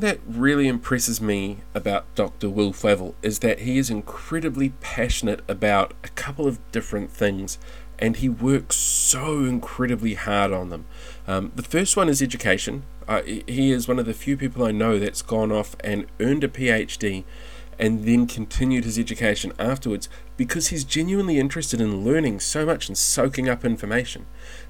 thing that really impresses me about Dr. Will Flavell is that he is incredibly passionate about a couple of different things and he works so incredibly hard on them. Um, the first one is education. Uh, he is one of the few people I know that's gone off and earned a PhD and then continued his education afterwards because he's genuinely interested in learning so much and soaking up information.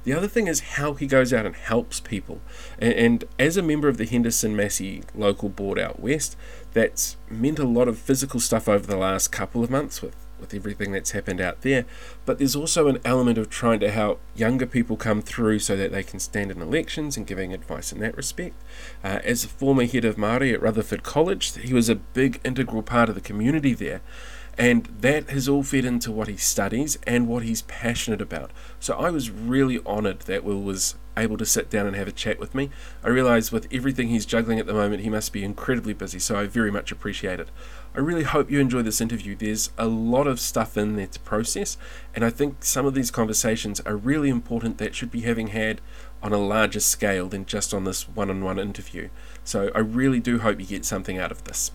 The other thing is how he goes out and helps people. And, and as a member of the Henderson Massey local board out west, that's meant a lot of physical stuff over the last couple of months with with everything that's happened out there. But there's also an element of trying to help younger people come through so that they can stand in elections and giving advice in that respect. Uh, as a former head of Māori at Rutherford College, he was a big integral part of the community there. And that has all fed into what he studies and what he's passionate about. So I was really honoured that Will was able to sit down and have a chat with me. I realise with everything he's juggling at the moment, he must be incredibly busy, so I very much appreciate it. I really hope you enjoy this interview. There's a lot of stuff in there to process, and I think some of these conversations are really important that should be having had on a larger scale than just on this one on one interview. So I really do hope you get something out of this.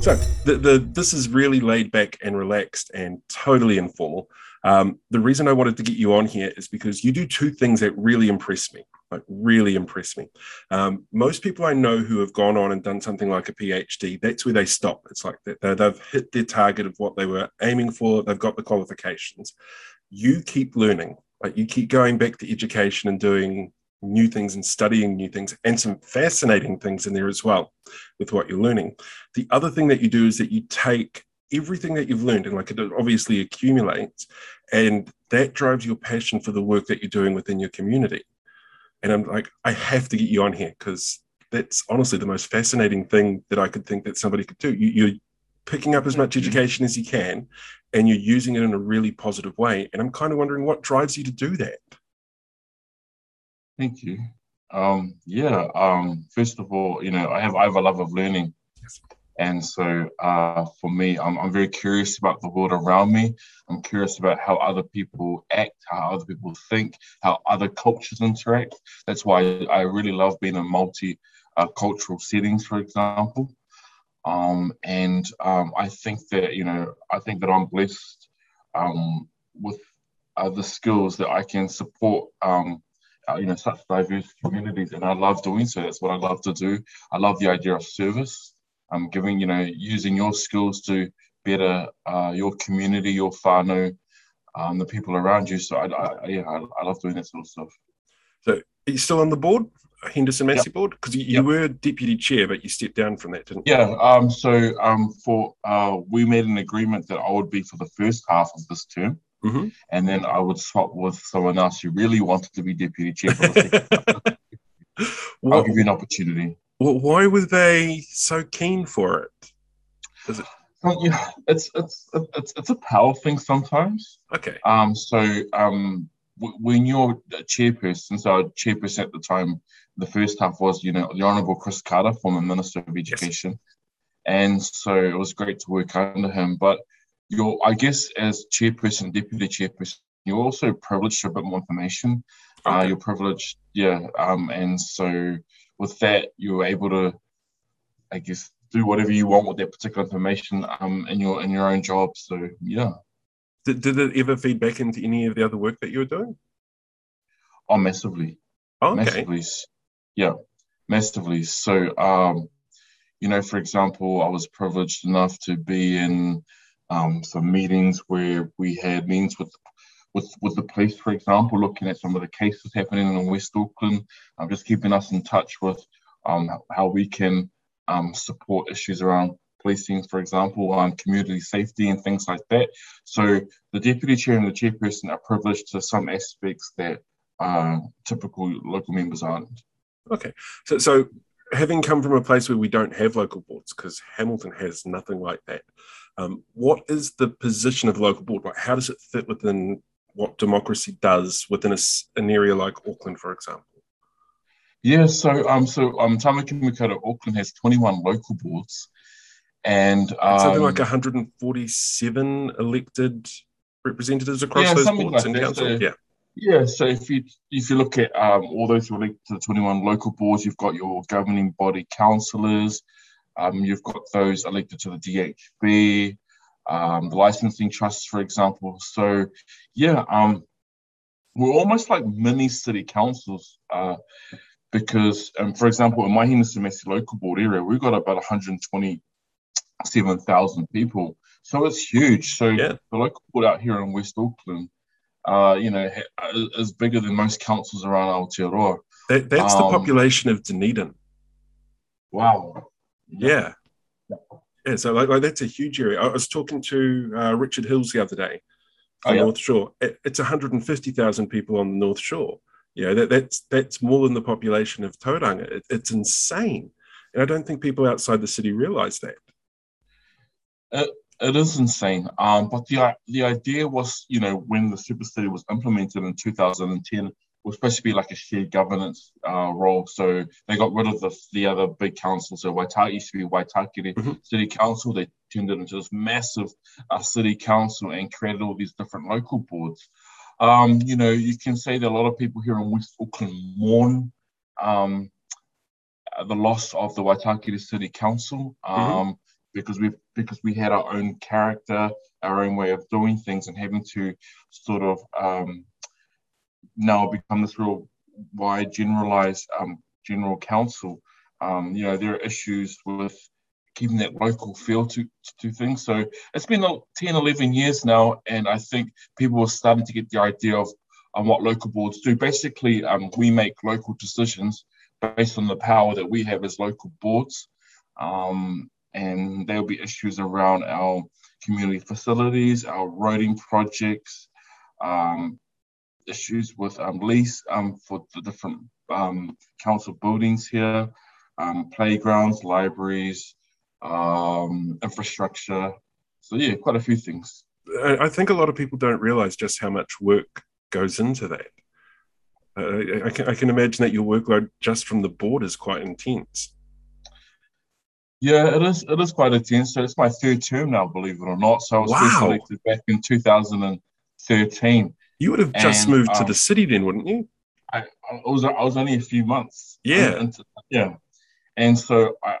So the, the this is really laid back and relaxed and totally informal. Um, the reason I wanted to get you on here is because you do two things that really impress me like really impress me. Um, most people I know who have gone on and done something like a PhD, that's where they stop. It's like they've hit their target of what they were aiming for. They've got the qualifications. You keep learning. Like you keep going back to education and doing new things and studying new things and some fascinating things in there as well with what you're learning. The other thing that you do is that you take everything that you've learned and like it obviously accumulates and that drives your passion for the work that you're doing within your community and I'm like, I have to get you on here because that's honestly the most fascinating thing that I could think that somebody could do. You, you're picking up as much education as you can, and you're using it in a really positive way. And I'm kind of wondering what drives you to do that. Thank you. Um, yeah. Um, first of all, you know, I have I have a love of learning. And so uh, for me, I'm, I'm very curious about the world around me. I'm curious about how other people act, how other people think, how other cultures interact. That's why I really love being in multi uh, cultural settings, for example. Um, and um, I think that, you know, I think that I'm blessed um, with uh, the skills that I can support um, you know such diverse communities and i love doing so that's what i love to do i love the idea of service I'm um, giving, you know, using your skills to better uh, your community, your whānau, um, the people around you. So I, I yeah, I, I, love doing that sort of stuff. So are you still on the board, Henderson Massey yep. board? Because you, you yep. were deputy chair, but you stepped down from that, didn't you? Yeah. Um, so um, for uh, we made an agreement that I would be for the first half of this term. Mm-hmm. And then I would swap with someone else who really wanted to be deputy chair I'll give you an opportunity. Well, why were they so keen for it? Is it? Well, yeah, it's it's it's it's a power thing sometimes. Okay. Um. So um, w- when you're a chairperson, so chairperson at the time, the first half was you know the Honourable Chris Carter, former Minister of Education, yes. and so it was great to work under him. But you're, I guess, as chairperson, deputy chairperson, you're also privileged to a bit more information. Uh, okay. Uh, you're privileged, yeah. Um, and so with that, you're able to, I guess, do whatever you want with that particular information um, in your in your own job. So yeah. Did, did it ever feed back into any of the other work that you were doing? Oh, massively. Oh, okay. Massively. Yeah, massively. So, um, you know, for example, I was privileged enough to be in um, some meetings where we had meetings with with with the police, for example, looking at some of the cases happening in West Auckland, um, just keeping us in touch with um, how we can um, support issues around policing, for example, um, community safety and things like that. So the deputy chair and the chairperson are privileged to some aspects that uh, typical local members aren't. Okay, so so having come from a place where we don't have local boards, because Hamilton has nothing like that. Um, what is the position of local board? How does it fit within what democracy does within a, an area like Auckland, for example? Yeah, so um, so um, Tamaki Makaurau Auckland has 21 local boards, and um, something like 147 elected representatives across yeah, those boards like and council. Yeah, Yeah, so if you if you look at um, all those the 21 local boards, you've got your governing body councillors, um, you've got those elected to the DHB, um, the licensing trusts, for example. So, yeah, um, we're almost like mini city councils uh, because, um, for example, in my Henderson Massey local board area, we've got about 127,000 people. So it's huge. So yeah. the local board out here in West Auckland, uh, you know, is bigger than most councils around Aotearoa. That, that's um, the population of Dunedin. Wow. Yeah. yeah. Yeah, so like, like, that's a huge area. I was talking to uh, Richard Hills the other day on oh, yeah. North Shore. It, it's 150,000 people on the North Shore. Yeah, that, that's that's more than the population of Tauranga. It, it's insane, and I don't think people outside the city realise that. It, it is insane. Um, but the the idea was, you know, when the super city was implemented in 2010, was supposed to be like a shared governance uh, role. So they got rid of the, the other big council. So Waitaki used to be Waitakere mm-hmm. City Council. They turned it into this massive uh, city council and created all these different local boards. Um, you know, you can say that a lot of people here in West Auckland mourn um, the loss of the Waitakere City Council mm-hmm. um, mm-hmm. because we because we had our own character, our own way of doing things, and having to sort of um, now become this real wide generalized um, general council. Um, you know, there are issues with keeping that local feel to, to things. So it's been 10, 11 years now, and I think people are starting to get the idea of um, what local boards do. Basically, um, we make local decisions based on the power that we have as local boards. Um, and there'll be issues around our community facilities, our roading projects, um, issues with um, lease um, for the different um, council buildings here, um, playgrounds, libraries, um, infrastructure. So yeah, quite a few things. I think a lot of people don't realize just how much work goes into that. Uh, I, can, I can imagine that your workload just from the board is quite intense. Yeah, it is. It is quite intense. So it's my third term now, believe it or not. So I was wow. first elected back in 2013. You would have just and, moved um, to the city then, wouldn't you? I, I, was I was only a few months. Yeah, into, yeah, and so I,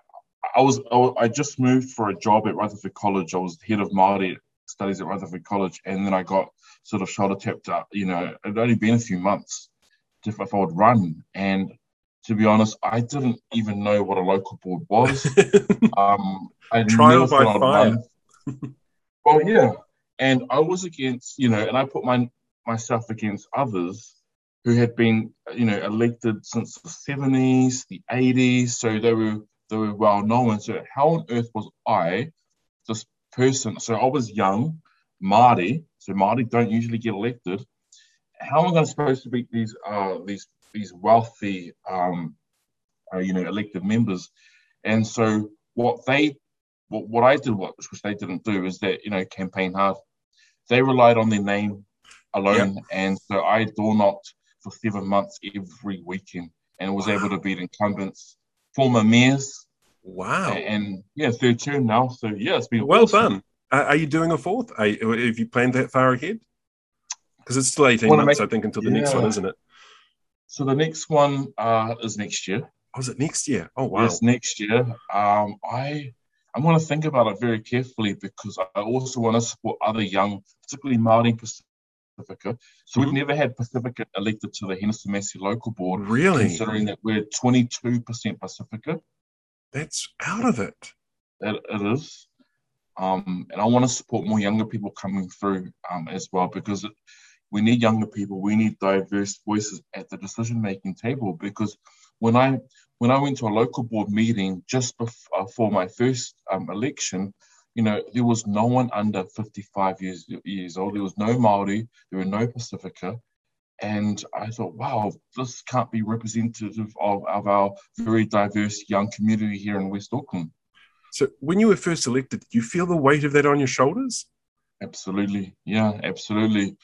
I was, I just moved for a job at Rutherford College. I was head of Maori studies at Rutherford College, and then I got sort of shoulder tapped up. You know, it had only been a few months if, if I would run, and to be honest, I didn't even know what a local board was. um, I Trial by fire. well, yeah, and I was against, you know, and I put my myself against others who had been, you know, elected since the 70s, the 80s. So they were they were well known. So how on earth was I, this person? So I was young, Māori. So Māori don't usually get elected. How am I supposed to beat these uh these these wealthy um uh, you know elected members? And so what they what, what I did, what which they didn't do, is that you know campaign hard. They relied on their name alone. Yep. And so I door knocked for seven months every weekend and was wow. able to beat incumbents, former mayors. Wow. And, and yeah, third term now. So yeah, it's been well awesome. done. Uh, are you doing a fourth? Are you, have you planned that far ahead? Because it's still 18 months, make, I think, until the yeah. next one, isn't it? So the next one uh, is next year. Oh, is it next year? Oh, wow. Yes, next year. Um, I I want to think about it very carefully because I also want to support other young, particularly Māori Pacifica. So we've never had Pacifica elected to the Henderson Massey local board. Really? Considering that we're 22% Pacifica. That's out of it. It, it is. Um, and I want to support more younger people coming through um, as well because it, we need younger people. We need diverse voices at the decision making table because when I when I went to a local board meeting just before my first um, election, you know, there was no one under 55 years, years old. There was no Maori. There were no Pacifica. And I thought, wow, this can't be representative of, of our very diverse young community here in West Auckland. So when you were first elected, did you feel the weight of that on your shoulders? Absolutely. Yeah, absolutely.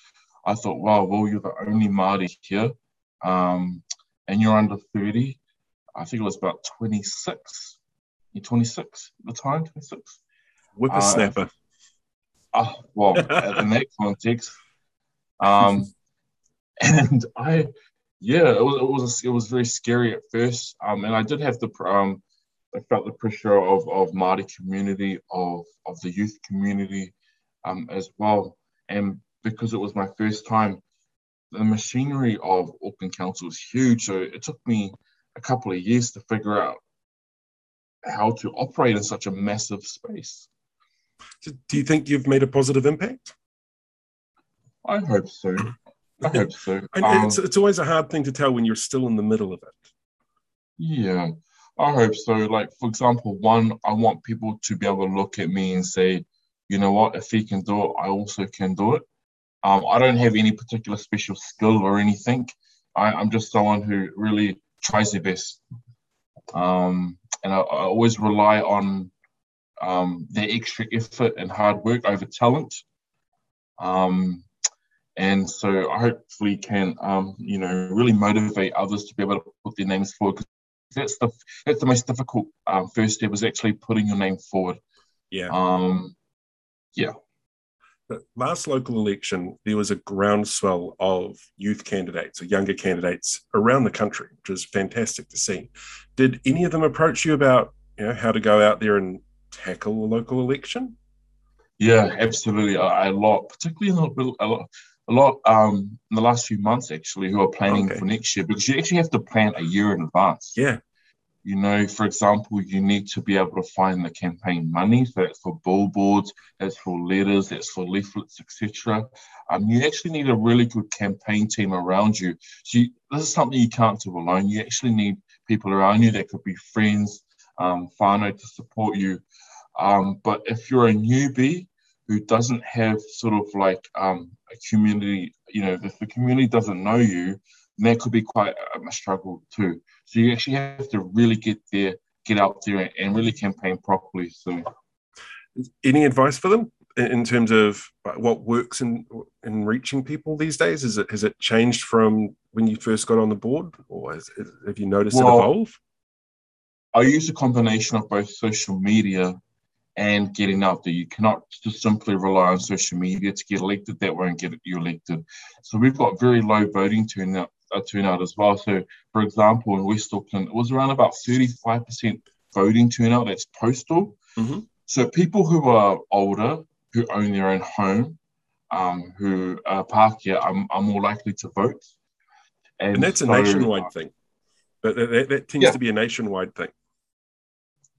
I thought, wow, well, you're the only Māori here. Um, and you're under 30. I think it was about 26. You're 26 at the time, 26. Whippersnapper. Uh, uh, well, in that context, um, and I, yeah, it was it was it was very scary at first. Um, and I did have the um, I felt the pressure of of Māori community, of of the youth community, um, as well. And because it was my first time, the machinery of Auckland Council is huge. So it took me a couple of years to figure out how to operate in such a massive space. Do you think you've made a positive impact? I hope so. I hope so. and um, it's, it's always a hard thing to tell when you're still in the middle of it. Yeah, I hope so. Like, for example, one, I want people to be able to look at me and say, you know what, if he can do it, I also can do it. Um, I don't have any particular special skill or anything. I, am just someone who really tries their best. Um, and I, I, always rely on um, their extra effort and hard work over talent. Um, and so I hopefully can, um, you know, really motivate others to be able to put their names forward. Because that's the that's the most difficult um, first step is actually putting your name forward. Yeah. Um, yeah. The last local election, there was a groundswell of youth candidates or younger candidates around the country, which was fantastic to see. Did any of them approach you about, you know, how to go out there and tackle a local election? Yeah, absolutely. A, a lot, particularly a lot, a lot um, in the last few months actually who are planning okay. for next year because you actually have to plan a year in advance. Yeah. You know, for example, you need to be able to find the campaign money. So that's for billboards, that's for letters, that's for leaflets, etc. Um, you actually need a really good campaign team around you. So you, this is something you can't do alone. You actually need people around you that could be friends, um, whānau to support you. Um, but if you're a newbie who doesn't have sort of like um, a community, you know, if the community doesn't know you, that could be quite a, struggle too. So you actually have to really get there, get out there, and really campaign properly. So, any advice for them in terms of what works in in reaching people these days? Is it has it changed from when you first got on the board, or has, have you noticed well, it evolve? I use a combination of both social media and getting out there. You cannot just simply rely on social media to get elected. That won't get you elected. So we've got very low voting turnout, uh, turnout as well. So, for example, in West Auckland, it was around about 35% voting turnout. That's postal. Mm-hmm. So people who are older, who own their own home, um, who are Pākehā, are, are more likely to vote. And, and that's so, a nationwide thing. But that, that, that tends yeah. to be a nationwide thing.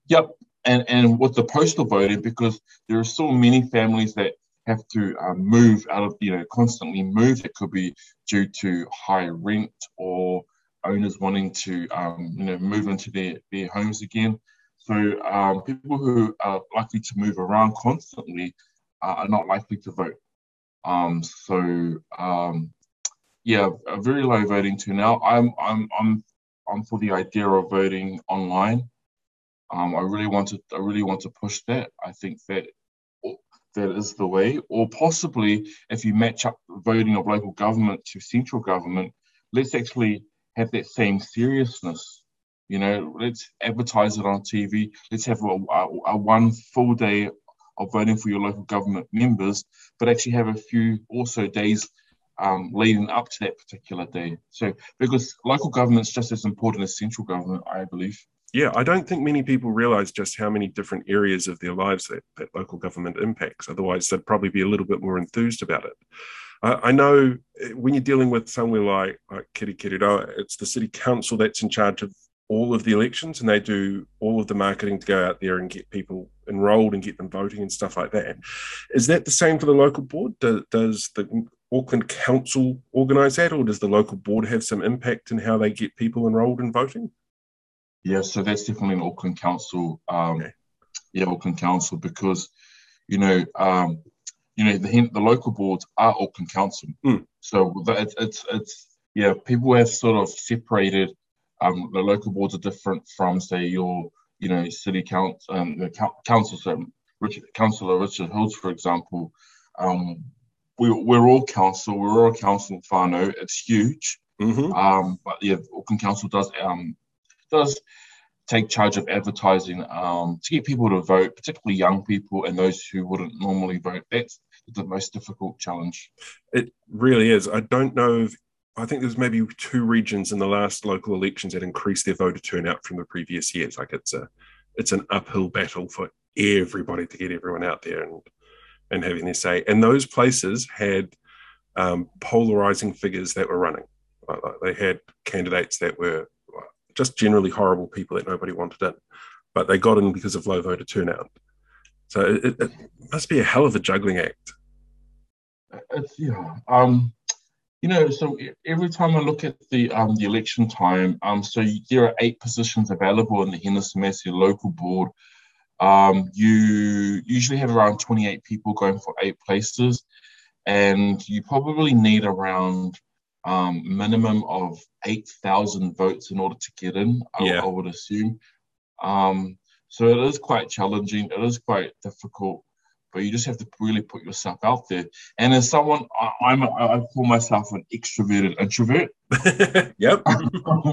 Yep, and and with the postal voting because there are so many families that have to um, move out of you know constantly move it could be due to high rent or owners wanting to um, you know move into their, their homes again. So um, people who are likely to move around constantly uh, are not likely to vote. Um, so um, yeah a very low voting turnout. I'm i'm i'm i'm for the idea of voting online um, I really want to I really want to push that. I think that that is the way, or possibly if you match up voting of local government to central government, let's actually have that same seriousness. You know, let's advertise it on TV. Let's have a, a, a one full day of voting for your local government members, but actually have a few also days um, leading up to that particular day. So, because local government is just as important as central government, I believe yeah, I don't think many people realize just how many different areas of their lives that, that local government impacts. Otherwise, they'd probably be a little bit more enthused about it. Uh, I know eh, when you're dealing with somewhere like, like Kirikiriroa, it's the city council that's in charge of all of the elections and they do all of the marketing to go out there and get people enrolled and get them voting and stuff like that. Is that the same for the local board? Do, does the Auckland Council organise that, or does the local board have some impact in how they get people enrolled and voting? Yeah, so that's definitely an Auckland Council. Um, okay. Yeah, Auckland Council because you know, um, you know, the the local boards are Auckland Council. Mm. So it's it's it's yeah, people have sort of separated. Um, the local boards are different from say your you know city council, um, the council, so Richard, Councillor Richard Hills, for example. Um, we, we're all council. We're all council whānau. It's huge. Mm-hmm. Um, but yeah, Auckland Council does um, does take charge of advertising um, to get people to vote, particularly young people and those who wouldn't normally vote. That's the most difficult challenge. It really is. I don't know if I think there's maybe two regions in the last local elections that increased their voter turnout from the previous years. Like it's a it's an uphill battle for everybody to get everyone out there and and having their say. And those places had um, polarizing figures that were running. Like they had candidates that were just generally horrible people that nobody wanted in, but they got in because of low voter turnout. So it, it must be a hell of a juggling act. It's yeah. Um, you know, so every time I look at the um the election time, um, so there are eight positions available in the Henderson Massey local board. Um, you usually have around 28 people going for eight places, and you probably need around um, minimum of 8,000 votes in order to get in, I, yeah. I would assume. Um, so it is quite challenging. It is quite difficult, but you just have to really put yourself out there. And as someone, I, I'm a, I call myself an extroverted introvert. yep.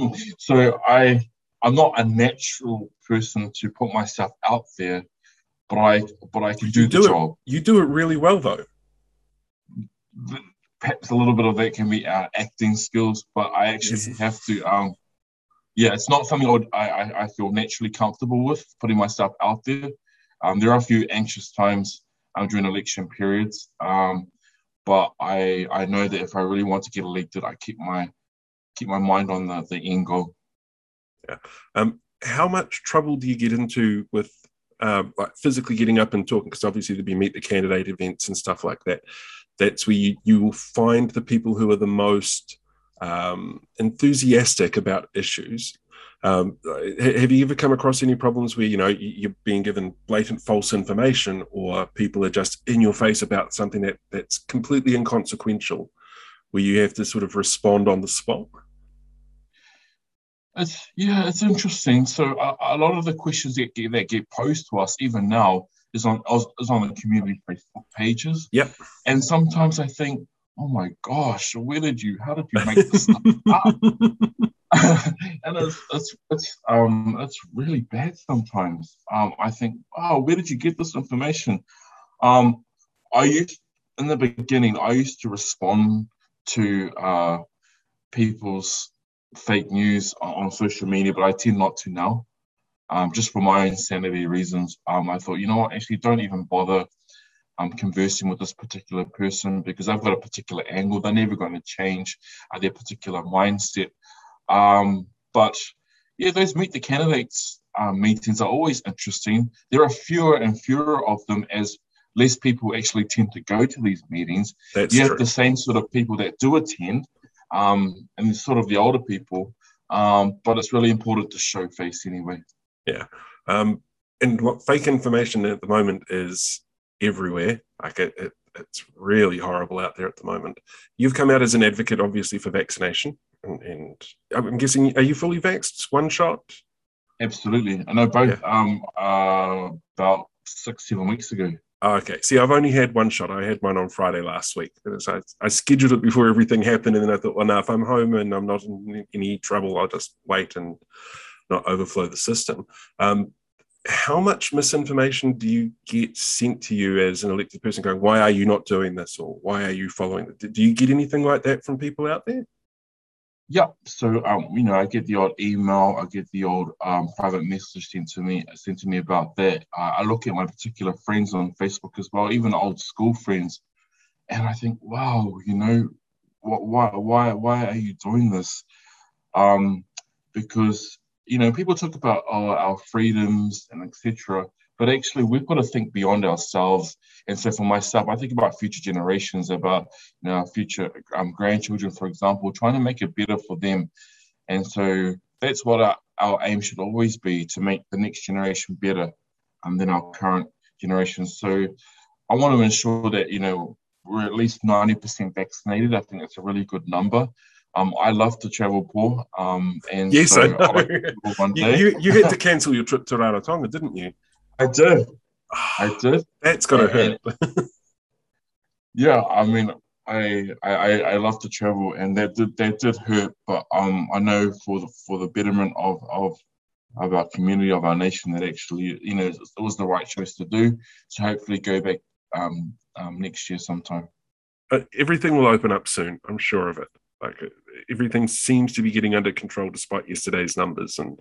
so I I'm not a natural person to put myself out there, but I but I can do, do the it, job. You do it really well, though. Perhaps a little bit of that can be uh, acting skills, but I actually yes. have to. Um, yeah, it's not something I, would, I I feel naturally comfortable with putting myself out there. Um, there are a few anxious times um, during election periods, um, but I I know that if I really want to get elected, I keep my keep my mind on the, the end goal. Yeah. Um, how much trouble do you get into with uh, like physically getting up and talking? Because obviously there'll be meet the candidate events and stuff like that. That's where you, you will find the people who are the most um, enthusiastic about issues. Um, have you ever come across any problems where you know you're being given blatant false information, or people are just in your face about something that that's completely inconsequential, where you have to sort of respond on the spot? It's yeah, it's interesting. So a, a lot of the questions that get, that get posed to us even now is on is on the community Facebook pages. Yep. And sometimes I think, oh my gosh, where did you? How did you make this stuff up? and it's, it's it's um it's really bad sometimes. Um, I think, oh, where did you get this information? Um, I used in the beginning, I used to respond to uh people's fake news on, social media, but I tend not to now, um, just for my own sanity reasons. Um, I thought, you know what, actually, don't even bother um, conversing with this particular person because I've got a particular angle. They're never going to change uh, their particular mindset. Um, but yeah, those meet the candidates uh, meetings are always interesting. There are fewer and fewer of them as less people actually tend to go to these meetings. That's you true. have the same sort of people that do attend, um, and sort of the older people. Um, but it's really important to show face anyway. Yeah. Um, and what fake information at the moment is everywhere. Like it, it, it's really horrible out there at the moment. You've come out as an advocate, obviously, for vaccination, and, and I'm guessing, are you fully vaxxed? One shot? Absolutely. I know both. Yeah. Um, uh, about six, seven weeks ago. Oh, okay. See, I've only had one shot. I had mine on Friday last week. So I, I, scheduled it before everything happened, and then I thought, well, now if I'm home and I'm not in any trouble, I'll just wait and not overflow the system. Um, how much misinformation do you get sent to you as an elected person going, why are you not doing this? Or why are you following it? Do you get anything like that from people out there? Yeah, so um, you know, I get the odd email, I get the old um, private message sent to me, sent to me about that. Uh, I look at my particular friends on Facebook as well, even old school friends, and I think, wow, you know, why, why, why are you doing this? Um, because you know, people talk about oh, our freedoms and etc. But actually, we've got to think beyond ourselves. And so, for myself, I think about future generations, about you know, future um, grandchildren, for example, trying to make it better for them. And so, that's what our, our aim should always be to make the next generation better um, than our current generation. So, I want to ensure that you know we're at least 90% vaccinated. I think that's a really good number. Um, I love to travel, Paul. Um, and yes, so I know. I like you, you, you, had to cancel your trip to Rarotonga, didn't you? I did. I did. That's got to hurt. yeah, I mean, I, I I love to travel, and that did that did hurt. But um, I know for the for the betterment of of of our community, of our nation, that actually, you know, it was the right choice to do. So hopefully, go back um, um next year sometime. But everything will open up soon. I'm sure of it. Like everything seems to be getting under control despite yesterday's numbers, and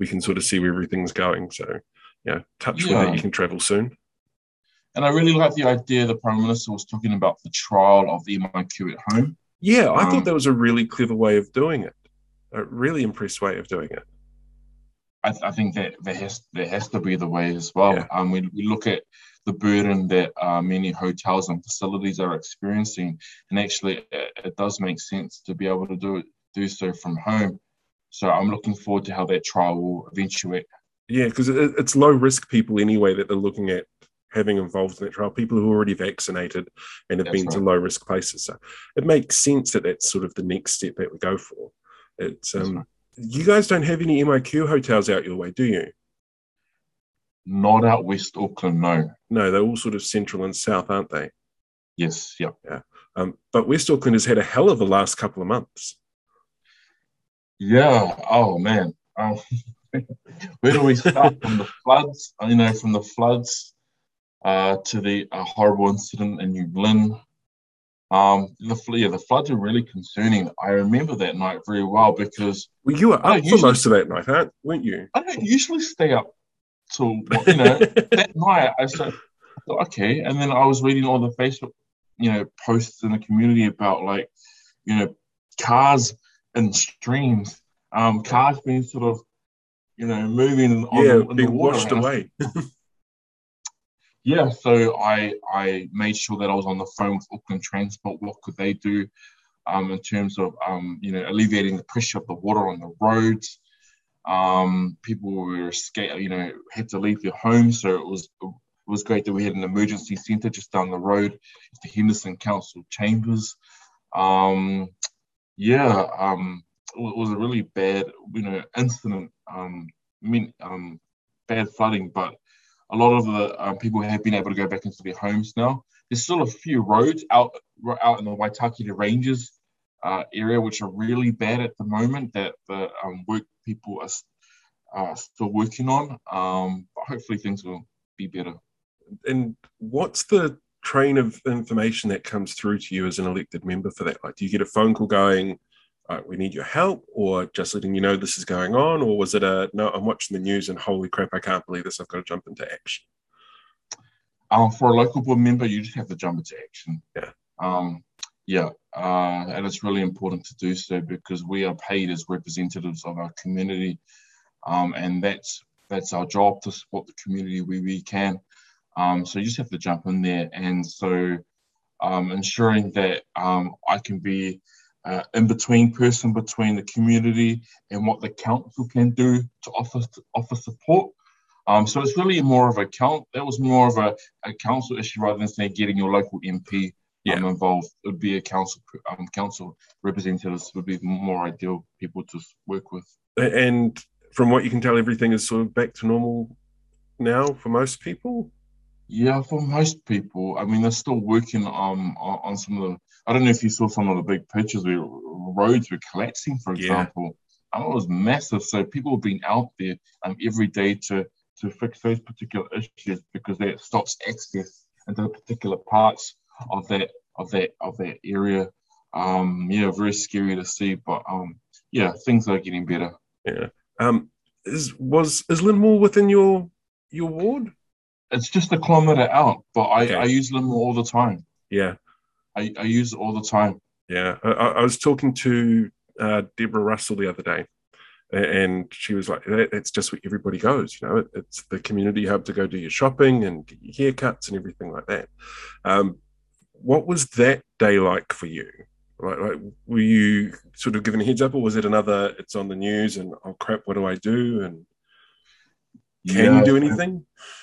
we can sort of see where everything's going. So, yeah, touch yeah. with it. You can travel soon. And I really like the idea the Prime Minister was talking about the trial of the MIQ at home. Yeah, I um, thought that was a really clever way of doing it. A really impressed way of doing it. I, I think that there has there has to be the way as well. Yeah. Um, we, we look at the burden that uh, many hotels and facilities are experiencing, and actually, it, it does make sense to be able to do it do so from home. So I'm looking forward to how that trial will eventuate. Yeah, because it, it's low risk people anyway that they're looking at having involved in that trial, people who are already vaccinated and have that's been right. to low risk places. So it makes sense that that's sort of the next step that we go for. It's um. You guys don't have any MIQ hotels out your way, do you? Not out West Auckland, no. No, they're all sort of central and south, aren't they? Yes, yeah. Yeah. Um, but West Auckland has had a hell of a last couple of months. Yeah. Oh man. Um, where do we start from the floods? You know, from the floods uh, to the uh, horrible incident in New Lynn. Um, the yeah, the floods are really concerning. I remember that night very well because well, you were up for usually, most of that night, aren't, weren't you? I don't usually stay up till you know that night. I said, okay, and then I was reading all the Facebook, you know, posts in the community about like, you know, cars and streams, um, cars being sort of, you know, moving and on yeah, the, being washed away. yeah, so I I made sure that I was on the phone with Auckland Transport. What could they do um, in terms of um, you know alleviating the pressure of the water on the roads? Um, people were escape, you know, had to leave their homes, so it was it was great that we had an emergency centre just down the road, the Henderson Council chambers. Um, yeah, um, it was a really bad, you know, incident. Um, mean, bad flooding, but a lot of the um, people have been able to go back into their homes now. There's still a few roads out out in the Waitakere Ranges uh, area which are really bad at the moment that the um, work people are uh, still working on. Um, but hopefully things will be better. And what's the train of information that comes through to you as an elected member for that? Like, do you get a phone call going? Right, we need your help, or just letting you know this is going on, or was it a no? I'm watching the news and holy crap, I can't believe this. I've got to jump into action. Um, for a local board member, you just have to jump into action. Yeah. Um, yeah, uh, and it's really important to do so because we are paid as representatives of our community, um, and that's that's our job to support the community where we can. Um, so you just have to jump in there, and so um, ensuring that um, I can be uh, in between person between the community and what the council can do to offer offer support. Um, so it's really more of a count. That was more of a, a council issue rather than say getting your local MP yeah. um, involved. It would be a council um, council representatives would be more ideal people to work with. And from what you can tell, everything is sort of back to normal now for most people. Yeah, for most people. I mean, they're still working um, on, on some of the. I don't know if you saw some of the big pictures where roads were collapsing, for example. Yeah. Um, it was massive. So people have been out there um, every day to to fix those particular issues because that stops access into particular parts of that of that of that area. Um, yeah, very scary to see, but um, yeah, things are getting better. Yeah. Um, is was is LynnMall within your your ward? It's just a kilometer out, but I, okay. I use LynnMall all the time. Yeah. I, I use it all the time. Yeah. I, I was talking to uh, Deborah Russell the other day, and she was like, that, "That's just where everybody goes. You know, it, it's the community hub to go do your shopping and get your haircuts and everything like that." Um, what was that day like for you? Like, like, were you sort of given a heads up, or was it another? It's on the news, and oh crap, what do I do? And can yeah, you do anything? I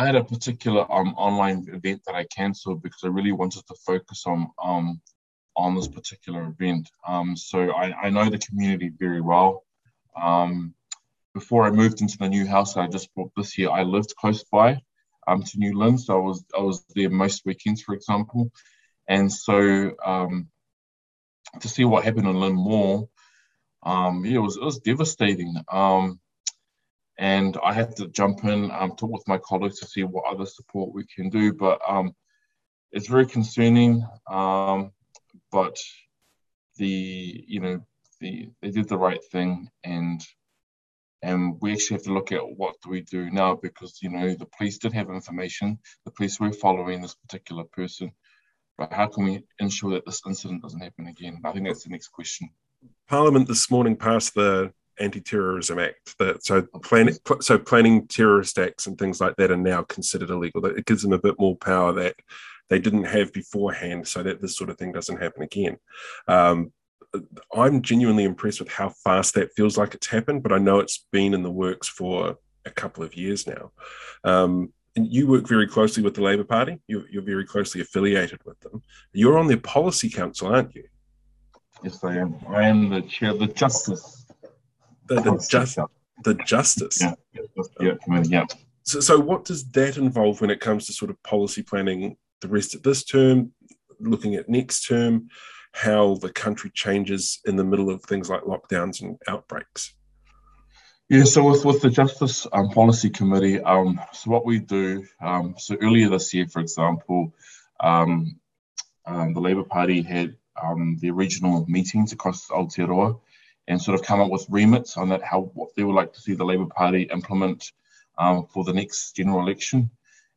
had a particular um, online event that I cancelled because I really wanted to focus on um, on this particular event. Um, so I, I know the community very well. Um, before I moved into the new house that I just bought this year, I lived close by um, to New Lynn, so I was I was there most weekends, for example, and so um, to see what happened in LynnMall, um, yeah, it was it was devastating. Um, and I had to jump in, um, talk with my colleagues to see what other support we can do. But um, it's very concerning. Um, but the you know the they did the right thing and and we actually have to look at what do we do now because you know the police did have information the police were following this particular person but how can we ensure that this incident doesn't happen again i think that's the next question parliament this morning passed the anti-terrorism act that so planning so planning terrorist acts and things like that are now considered illegal it gives them a bit more power that they didn't have beforehand so that this sort of thing doesn't happen again um, I'm genuinely impressed with how fast that feels like it's happened, but I know it's been in the works for a couple of years now. Um, and you work very closely with the Labour Party. You're, you're, very closely affiliated with them. You're on their policy council, aren't you? Yes, I am. I am the chair of the Justice. The, the, just, the Justice. Yeah, yeah, yeah. So, so, what does that involve when it comes to sort of policy planning the rest of this term, looking at next term? how the country changes in the middle of things like lockdowns and outbreaks? Yeah, so with, with the Justice um, Policy Committee, um, so what we do, um, so earlier this year, for example, um, um, the Labour Party had um, the regional meetings across Aotearoa and sort of come up with remits on that, how what they would like to see the Labour Party implement for the next general election.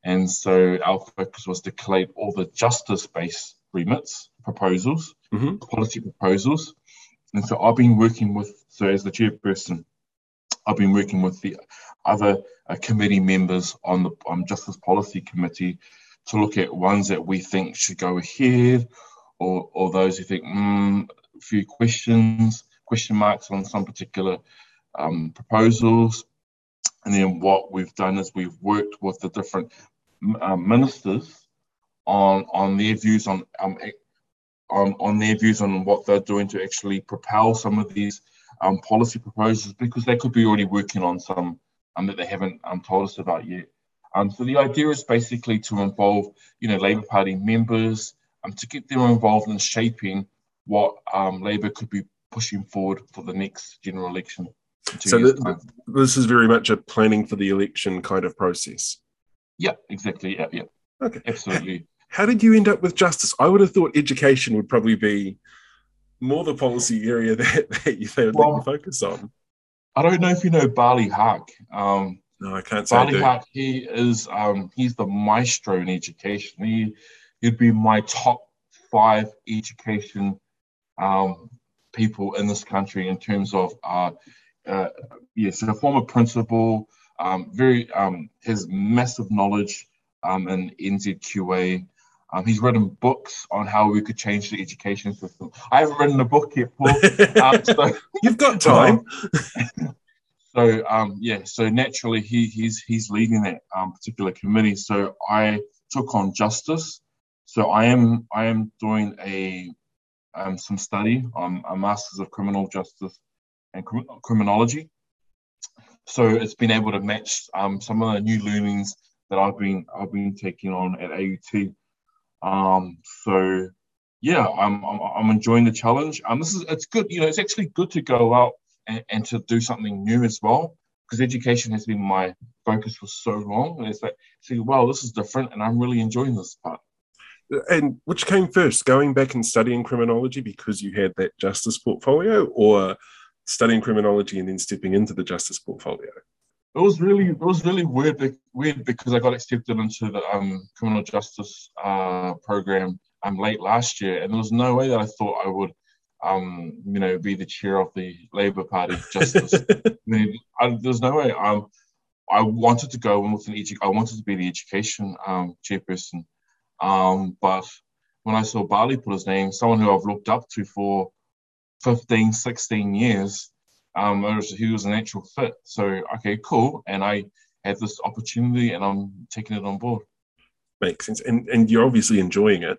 And so our focus was to collate all the justice-based remits, proposals, mm-hmm. policy proposals. And so I've been working with, so as the chairperson, I've been working with the other uh, committee members on the um, Justice Policy Committee to look at ones that we think should go ahead or, or those who think, mm, a few questions, question marks on some particular um, proposals. And then what we've done is we've worked with the different um, ministers on on their views on um, on, on their views on what they're doing to actually propel some of these um, policy proposals because they could be already working on some um, that they haven't um, told us about yet. Um, so the idea is basically to involve, you know, Labour Party members um, to get them involved in shaping what um, Labour could be pushing forward for the next general election. So the, this is very much a planning for the election kind of process. Yeah, exactly. Yeah, yeah. Okay. Absolutely. How did you end up with justice? I would have thought education would probably be more the policy area that, that you, would well, focus on. I don't know if you know Barley Hark. Um, no, I can't say. Barley Hark, he is um, he's the maestro in education. He he'd be my top five education um, people in this country in terms of uh, uh, yes, a former principal, um, very um, has massive knowledge um, in NZQA. Um, he's written books on how we could change the education system. I haven't written a book yet, Paul. Um, so, You've got time. so um, yeah, so naturally he he's he's leading that um, particular committee. So I took on justice. So I am I am doing a um, some study on a Masters of Criminal Justice and Criminology. So it's been able to match um, some of the new learnings that I've been I've been taking on at AUT um, so yeah, I'm, I'm, I'm enjoying the challenge. Um, this is it's good. You know, it's actually good to go out and, and to do something new as well because education has been my focus for so long. And it's like, see, wow, this is different, and I'm really enjoying this part. And which came first, going back and studying criminology because you had that justice portfolio, or studying criminology and then stepping into the justice portfolio? it was really it was really weird weird because I got accepted into the um, criminal justice uh, program um, late last year, and there was no way that I thought I would um, you know be the chair of the Labour Party Justice. I mean, I, there's no way. Um, I wanted to go in with an edu- I wanted to be the education um, chairperson, um, but when I saw Bali put his name, someone who I've looked up to for 15, 16 years, um, was, he was an actual fit. So, okay, cool. And I had this opportunity and I'm taking it on board. Makes sense. And, and you're obviously enjoying it.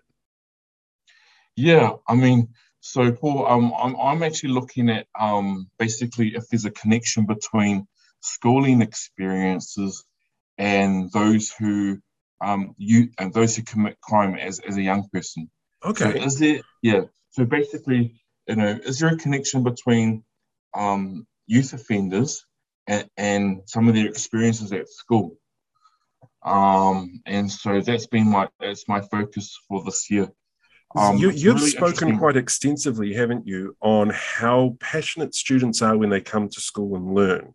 Yeah. I mean, so Paul, um, I'm, I'm actually looking at um, basically if there's a connection between schooling experiences and those who um, you and those who commit crime as, as a young person. Okay. So is there yeah. So basically, you know, is there a connection between um, youth offenders and, and, some of their experiences at school. Um, and so that's been my that's my focus for this year. Um, you, have really spoken quite extensively, haven't you, on how passionate students are when they come to school and learn,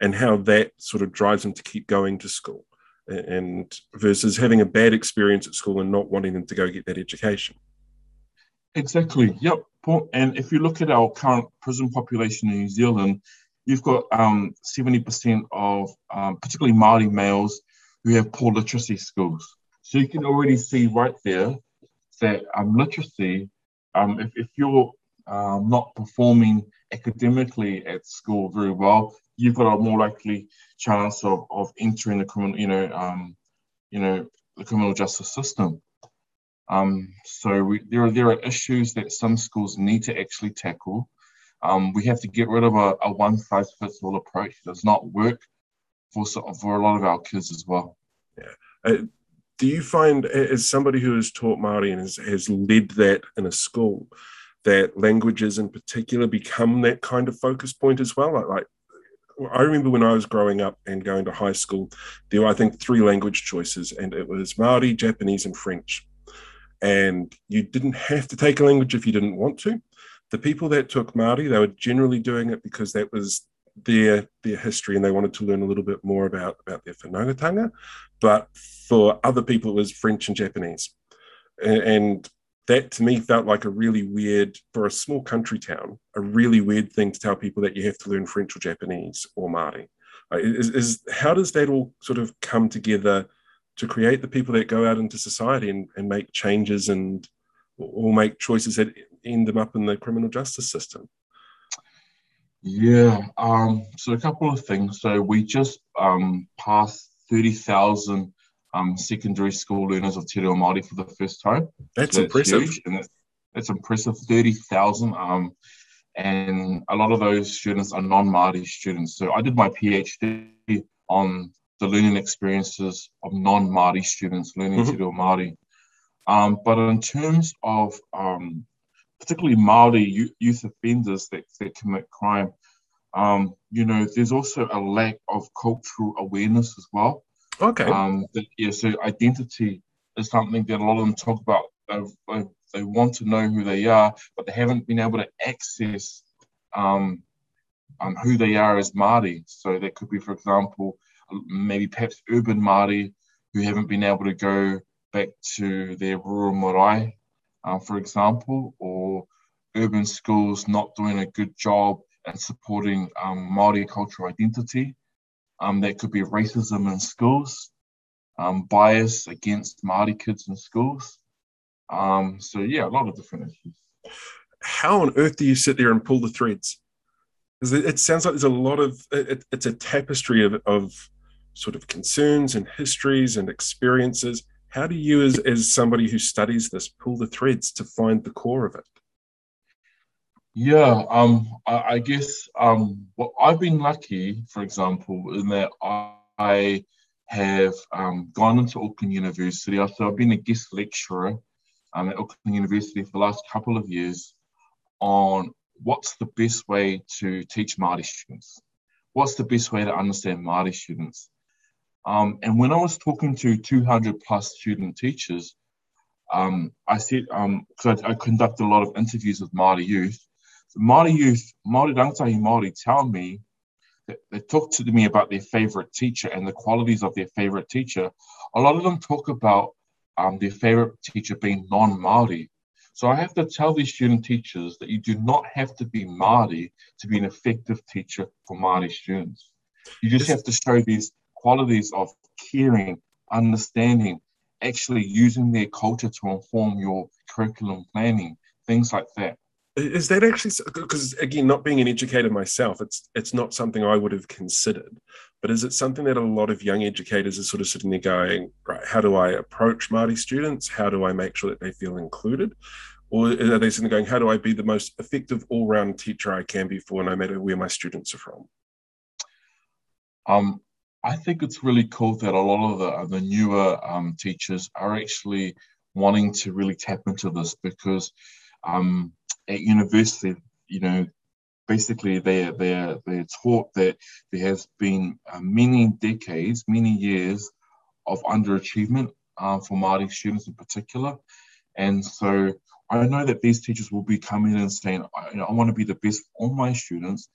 and how that sort of drives them to keep going to school, and versus having a bad experience at school and not wanting them to go get that education. Exactly. Yep. And if you look at our current prison population in New Zealand, you've got um, 70% of um, particularly Māori males who have poor literacy skills. So you can already see right there that um, literacy, um, if, if you're um, not performing academically at school very well, you've got a more likely chance of, of entering the criminal, you know, um, you know, the criminal justice system. Um, so we, there are there are issues that some schools need to actually tackle. Um, we have to get rid of a, a one size fits all approach. It does not work for for a lot of our kids as well. Yeah. Uh, do you find, as somebody who has taught Māori and has, has led that in a school, that languages in particular become that kind of focus point as well? Like, like I remember when I was growing up and going to high school, there were, I think, three language choices, and it was Maori, Japanese, and French. And you didn't have to take a language if you didn't want to. The people that took Maori, they were generally doing it because that was their their history and they wanted to learn a little bit more about about their whanaungatanga. But for other people, it was French and Japanese, and, and that to me felt like a really weird for a small country town, a really weird thing to tell people that you have to learn French or Japanese or Māori. Is, is how does that all sort of come together to create the people that go out into society and, and make changes and or make choices that end them up in the criminal justice system? Yeah, um, so a couple of things. So we just um, passed 30,000 um, secondary school learners of Te Reo Māori for the first time. That's, so that's impressive. Huge, and that's, that's impressive, 30,000. Um, and a lot of those students are non-Māori students. So I did my PhD on the learning experiences of non-Māori students learning mm-hmm. Te Reo Māori. Um, but in terms of um, particularly Maori youth offenders that, that commit crime, um, you know, there's also a lack of cultural awareness as well. Okay. Um, yeah, so identity is something that a lot of them talk about. They, they want to know who they are, but they haven't been able to access um, um, who they are as Māori. So that could be, for example, maybe perhaps urban Māori who haven't been able to go back to their rural marae uh, for example, or urban schools not doing a good job at supporting um, Māori cultural identity. Um, that could be racism in schools, um, bias against Māori kids in schools. Um, so yeah, a lot of different issues. How on earth do you sit there and pull the threads? It sounds like there's a lot of it, it's a tapestry of, of sort of concerns and histories and experiences how do you, as, as somebody who studies this, pull the threads to find the core of it? Yeah, um, I, I guess um, well, I've been lucky, for example, in that I have um, gone into Auckland University. So I've been a guest lecturer um, at Auckland University for the last couple of years on what's the best way to teach Māori students. What's the best way to understand Māori students? Um, and when I was talking to 200 plus student teachers, um, I said, because um, I, I conduct a lot of interviews with Māori youth, Māori youth, Māori rangatahi Māori tell me that they talk to me about their favorite teacher and the qualities of their favorite teacher. A lot of them talk about um, their favorite teacher being non-Māori. So I have to tell these student teachers that you do not have to be Māori to be an effective teacher for Māori students. You just have to show these qualities of caring, understanding, actually using their culture to inform your curriculum planning, things like that. Is that actually because again, not being an educator myself, it's it's not something I would have considered. But is it something that a lot of young educators are sort of sitting there going, right? How do I approach Māori students? How do I make sure that they feel included? Or are they sitting there going, how do I be the most effective all-round teacher I can be for, no matter where my students are from? Um, I think it's really cool that a lot of the, the newer um, teachers are actually wanting to really tap into this because um, at university, you know, basically they they they're taught that there has been uh, many decades, many years of underachievement uh, for Māori students in particular, And so I know that these teachers will be coming in and saying, I, you know, I want to be the best for all my students.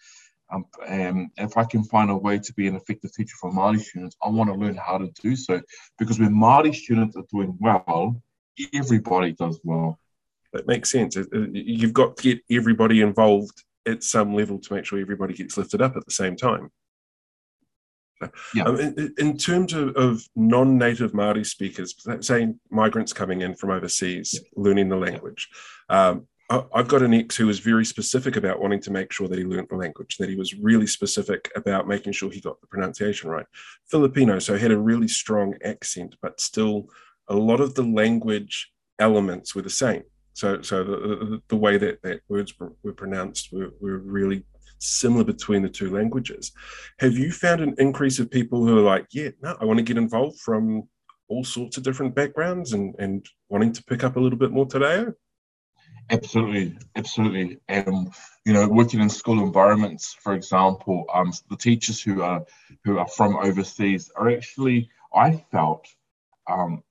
Um, and if I can find a way to be an effective teacher for Māori students, I want to learn how to do so. Because when Māori students are doing well, everybody does well. That makes sense. You've got to get everybody involved at some level to make sure everybody gets lifted up at the same time. Yeah. Um, in, in, terms of, of, non-native Maori speakers, say migrants coming in from overseas, yeah. learning the language, um, I, I've got an ex who was very specific about wanting to make sure that he learned the language, that he was really specific about making sure he got the pronunciation right. Filipino, so he had a really strong accent, but still a lot of the language elements were the same. So, so the, the, way that, that words were pronounced were, were really similar between the two languages. Have you found an increase of people who are like, yeah, no, I want to get involved from all sorts of different backgrounds and, and wanting to pick up a little bit more Reo? Absolutely, absolutely. And you know, working in school environments, for example, um, the teachers who are who are from overseas are actually, I felt, um,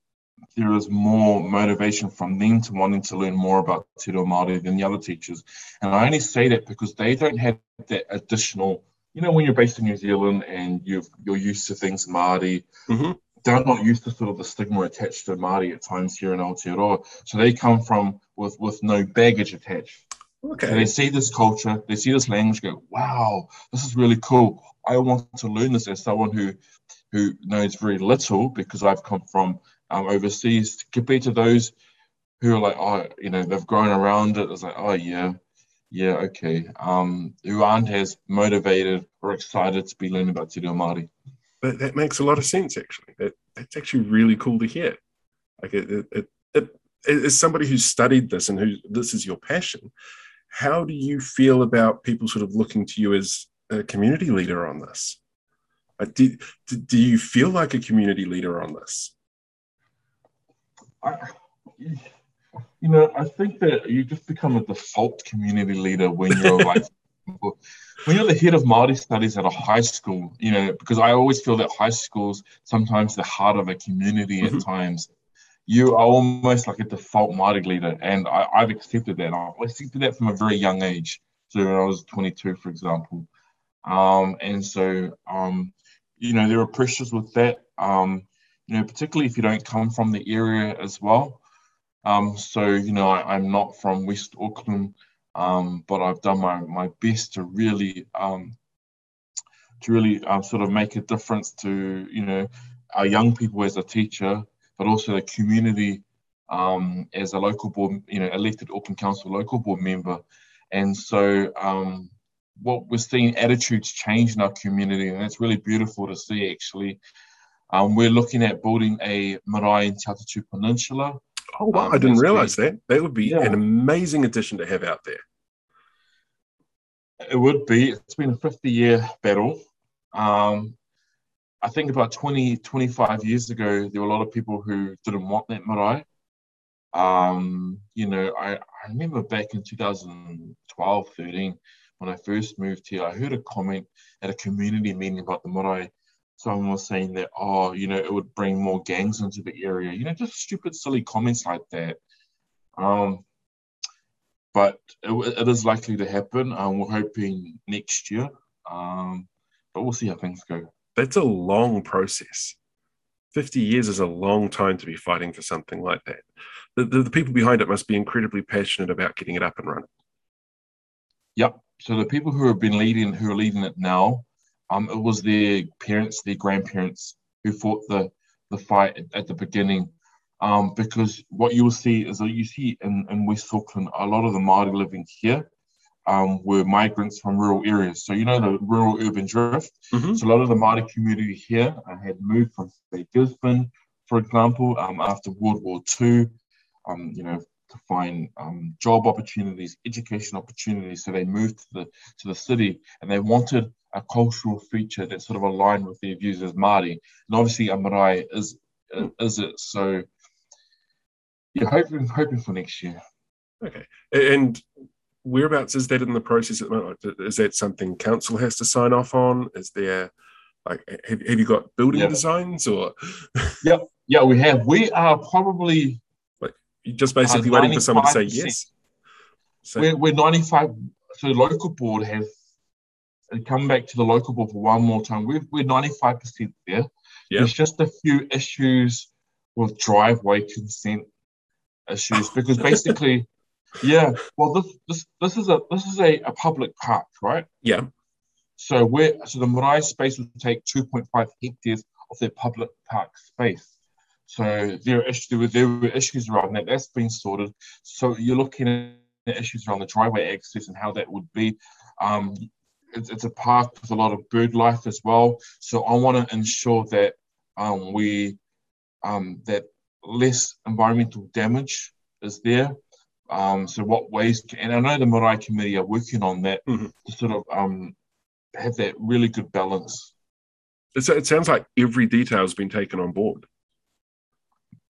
there is more motivation from them to wanting to learn more about Te Reo Māori than the other teachers. And I only say that because they don't have that additional, you know, when you're based in New Zealand and you you're used to things Māori, mm-hmm. they're not used to sort of the stigma attached to Māori at times here in Aotearoa. So they come from with, with no baggage attached. Okay. they see this culture, they see this language, go, wow, this is really cool. I want to learn this as someone who who knows very little because I've come from um, overseas compared to those who are like, oh, you know, they've grown around it. It's like, oh, yeah, yeah, okay. Um, who aren't as motivated or excited to be learning about Te Reo Māori. But that makes a lot of sense, actually. That, that's actually really cool to hear. Like, it, it, it, it, as somebody who's studied this and who this is your passion, how do you feel about people sort of looking to you as a community leader on this? do, do you feel like a community leader on this? I, you know, I think that you just become a default community leader when you're like when you're the head of Māori studies at a high school, you know, because I always feel that high schools sometimes the heart of a community mm-hmm. at times. You are almost like a default Māori leader, and I, have accepted that. I accepted that from a very young age. So when I was 22, for example, um, and so um, you know there are pressures with that. Um, you know, particularly if you don't come from the area as well. Um, so, you know, I, am not from West Auckland, um, but I've done my, my best to really, um, to really uh, sort of make a difference to, you know, our young people as a teacher, but also the community um, as a local board, you know, elected Auckland Council local board member. And so, um, what we're seeing attitudes change in our community, and it's really beautiful to see actually. Um, we're looking at building a marae in Te Atatu Peninsula. Oh, wow. Um, I didn't realize that. That would be yeah. an amazing addition to have out there. It would be. It's been a 50 year battle. Um, I think about 20, 25 years ago, there were a lot of people who didn't want that marae. Um, you know, I, I remember back in 2012, 13, when I first moved here, I heard a comment at a community meeting about the marae someone was saying that, oh, you know, it would bring more gangs into the area. You know, just stupid, silly comments like that. Um, but it, it is likely to happen. Um, we're hoping next year. Um, but we'll see how things go. That's a long process. 50 years is a long time to be fighting for something like that. The, the, the people behind it must be incredibly passionate about getting it up and running. Yep. So the people who have been leading, who are leading it now, um, it was their parents, their grandparents who fought the, the fight at, at the beginning. Um, because what you will see is that you see in, in West Auckland, a lot of the Māori living here um, were migrants from rural areas. So, you know, the rural urban drift. Mm-hmm. So, a lot of the Māori community here uh, had moved from, say, Gisborne, for example, um, after World War II, um, you know, to find um, job opportunities, education opportunities. So, they moved to the, to the city and they wanted a cultural feature that sort of aligned with their views as Māori. And obviously, a marae is is it. So, yeah, hoping hoping for next year. Okay, and whereabouts is that in the process at the moment? Is that something council has to sign off on? Is there like have, have you got building designs or? yeah, yeah, we have. We are probably just basically waiting for someone to say yes. So, we're, we're 95. So the local board has come back to the local board for one more time. We're, we're 95% there. Yep. There's just a few issues with driveway consent issues because basically, yeah. Well, this this this is a this is a, a public park, right? Yeah. So we're so the Marae space will take 2.5 hectares of their public park space. So there are issues there were issues around that. That's been sorted. So you're looking at issues around the driveway access and how that would be. Um, it's, it's a park with a lot of bird life as well. So I want to ensure that um, we um, that less environmental damage is there. Um, so what ways? Can, and I know the Marae Committee are working on that mm-hmm. to sort of um, have that really good balance. It's, it sounds like every detail has been taken on board.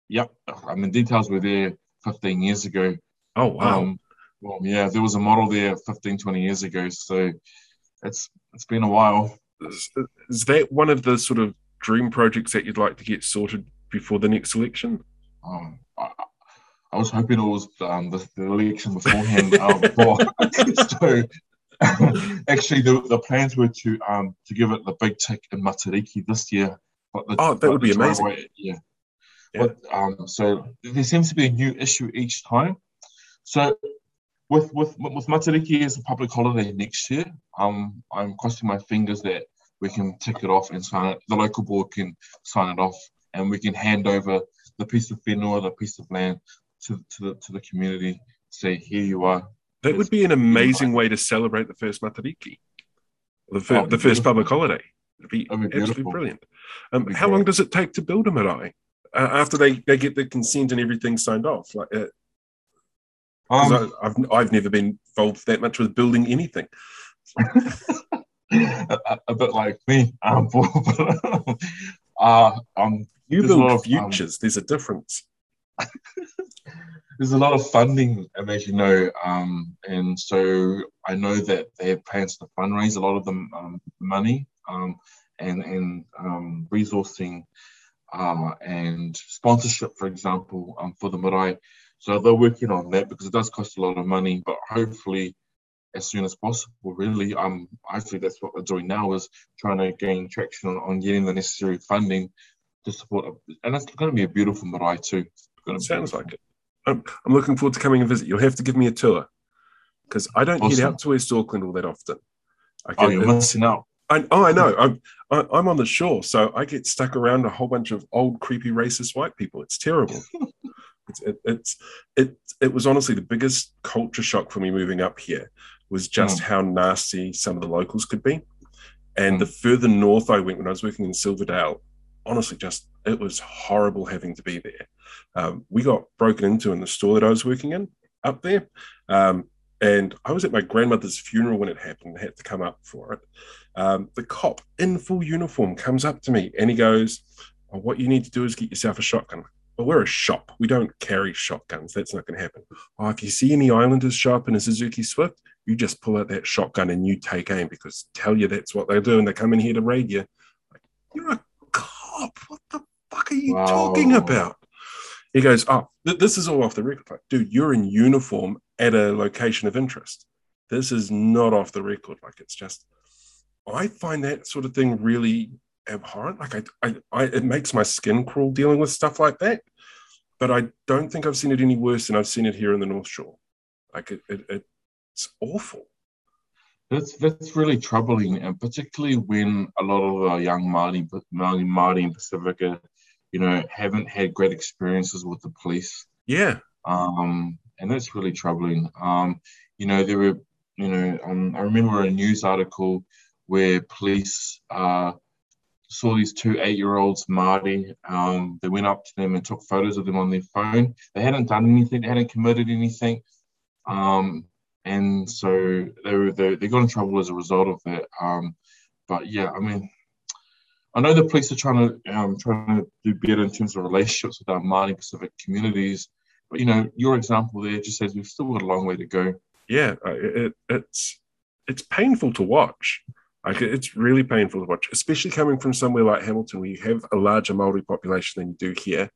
Yep, I mean details were there 15 years ago. Oh wow. Um, well, yeah, there was a model there 15, 20 years ago. So it's it's been a while. Is, is that one of the sort of dream projects that you'd like to get sorted before the next election? Um, I, I was hoping it was um, the, the election beforehand. um, so actually, the, the plans were to um, to give it the big tick in Matariki this year. But the, oh, that would be amazing. Away, yeah. Yeah. But um, so there seems to be a new issue each time. So with with with Matariki as a public holiday next year, um, I'm crossing my fingers that we can tick it off and sign it. The local board can sign it off, and we can hand over the piece of whenua, the piece of land, to to the to the community. Say, here you are. That would be an amazing way to celebrate the first Matariki, the, fir- the first public holiday. It'd be, be absolutely brilliant. Um, how long does it take to build a marae? Uh, after they, they get the consent and everything signed off, like uh, um, I, have I've never been involved that much with building anything. a, a, bit like me, um, uh, um, you build of, futures. Um, there's a difference. there's a lot of funding, as you know, um, and so I know that they have plans to fundraise a lot of the um, money um, and and um, resourcing uh, and sponsorship, for example, um, for the marae so they're working on that because it does cost a lot of money, but hopefully as soon as possible, really. Um, I think that's what we're doing now is trying to gain traction on, on getting the necessary funding to support it. And it's going to be a beautiful marae too. Sounds like it. I'm, I'm looking forward to coming and visit. You'll have to give me a tour because I don't awesome. get out to West Auckland all that often. I oh, you're missing out. I, oh, I know. I'm I, am i am on the shore, so I get stuck around a whole bunch of old, creepy, racist white people. It's terrible. It's, it, it's it it was honestly the biggest culture shock for me moving up here was just mm. how nasty some of the locals could be. And mm. the further north I went when I was working in Silverdale, honestly, just it was horrible having to be there. Um, we got broken into in the store that I was working in up there. Um, and I was at my grandmother's funeral when it happened, I had to come up for it. Um, the cop in full uniform comes up to me and he goes, oh, What you need to do is get yourself a shotgun but we're a shop. We don't carry shotguns. That's not going to happen. Oh, if you see any Islanders show up in a Suzuki Swift, you just pull out that shotgun and you take aim because tell you that's what they do and they come in here to raid you. Like, You're a cop. What the fuck are you wow. talking about? He goes, Oh, th- this is all off the record. Like, dude, you're in uniform at a location of interest. This is not off the record. Like, it's just, I find that sort of thing really abhorrent. Like I, I, I, it makes my skin crawl dealing with stuff like that. But I don't think I've seen it any worse than I've seen it here in the North Shore. Like it, it it's awful. That's that's really troubling, and particularly when a lot of our young Māori, Māori, Māori in Pacifica, you know, haven't had great experiences with the police. Yeah. Um, and that's really troubling. Um, you know, there were, you know, um, I remember a news article where police uh, saw these two eight-year-olds, Māori. Um, they went up to them and took photos of them on their phone. They hadn't done anything. They hadn't committed anything. Um, and so they were they, they got in trouble as a result of that. Um, but yeah, I mean, I know the police are trying to um, trying to do better in terms of relationships with our Māori Pacific communities. But you know, your example there just says we've still got a long way to go. Yeah, it, it's it's painful to watch. Like it's really painful to watch, especially coming from somewhere like Hamilton, where you have a larger Maori population than you do here.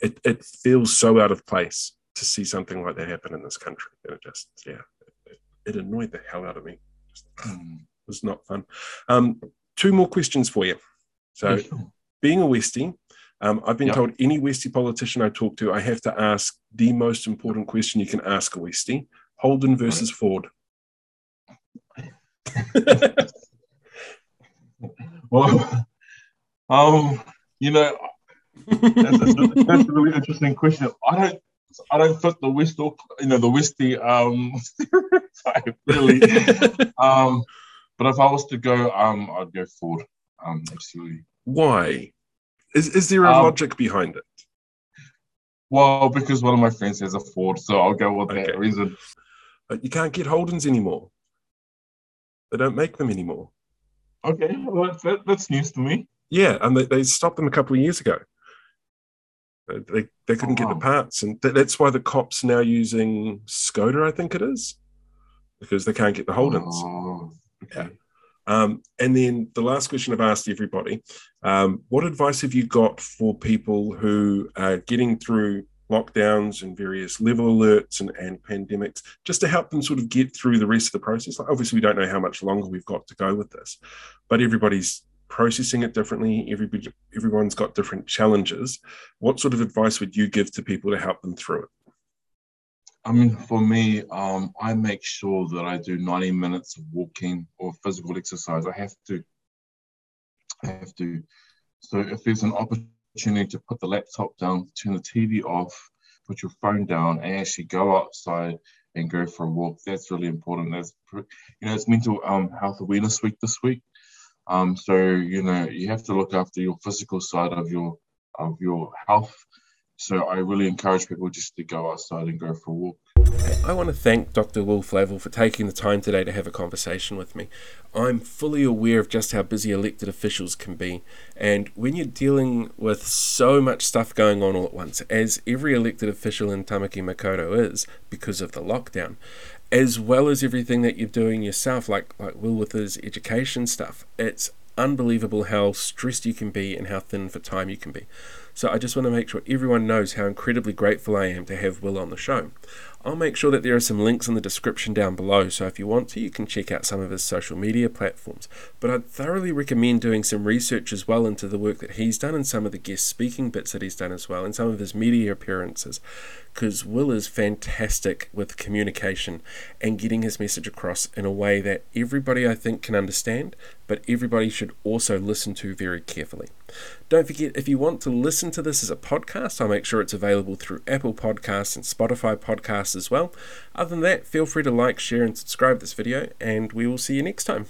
It, it feels so out of place to see something like that happen in this country. And it just, yeah, it, it annoyed the hell out of me. Just, mm. It was not fun. Um, two more questions for you. So, being a Westie, um, I've been yep. told any Westie politician I talk to, I have to ask the most important question you can ask a Westie Holden versus Ford. well, um, you know, that's, a, that's a really interesting question. I don't I don't fit the West or you know the Westie um stereotype really. um, but if I was to go, um, I'd go Ford. Um, absolutely. Why? Is is there a um, logic behind it? Well, because one of my friends has a Ford, so I'll go with okay. that reason. But you can't get Holdens anymore. They don't make them anymore. Okay, well, that, that's news to me. Yeah, and they, they stopped them a couple of years ago. They, they couldn't oh, get the parts, and th- that's why the cops now using Skoda, I think it is, because they can't get the Holdens. Oh, okay. Yeah. Um, and then the last question I've asked everybody: um, What advice have you got for people who are getting through lockdowns and various level alerts and, and pandemics, just to help them sort of get through the rest of the process? Like obviously, we don't know how much longer we've got to go with this, but everybody's processing it differently. Everybody, everyone's got different challenges. What sort of advice would you give to people to help them through it? I mean, for me, um, I make sure that I do 90 minutes of walking or physical exercise. I have to. I have to. So if there's an opportunity to put the laptop down, turn the TV off, put your phone down, and actually go outside and go for a walk, that's really important. That's you know, it's mental um, health awareness week this week. Um, so you know you have to look after your physical side of your of your health. So I really encourage people just to go outside and go for a walk. I want to thank Dr. Will Flavell for taking the time today to have a conversation with me. I'm fully aware of just how busy elected officials can be, and when you're dealing with so much stuff going on all at once, as every elected official in Tamaki Makaurau is because of the lockdown, as well as everything that you're doing yourself, like like Will with his education stuff. It's unbelievable how stressed you can be and how thin for time you can be. So I just want to make sure everyone knows how incredibly grateful I am to have Will on the show. I'll make sure that there are some links in the description down below, so if you want to, you can check out some of his social media platforms. But I'd thoroughly recommend doing some research as well into the work that he's done and some of the guest speaking bits that he's done as well, and some of his media appearances, because Will is fantastic with communication and getting his message across in a way that everybody I think can understand, but everybody should also listen to very carefully. Don't forget, if you want to listen to this as a podcast, I'll make sure it's available through Apple Podcasts and Spotify Podcasts as well. Other than that, feel free to like, share, and subscribe this video, and we will see you next time.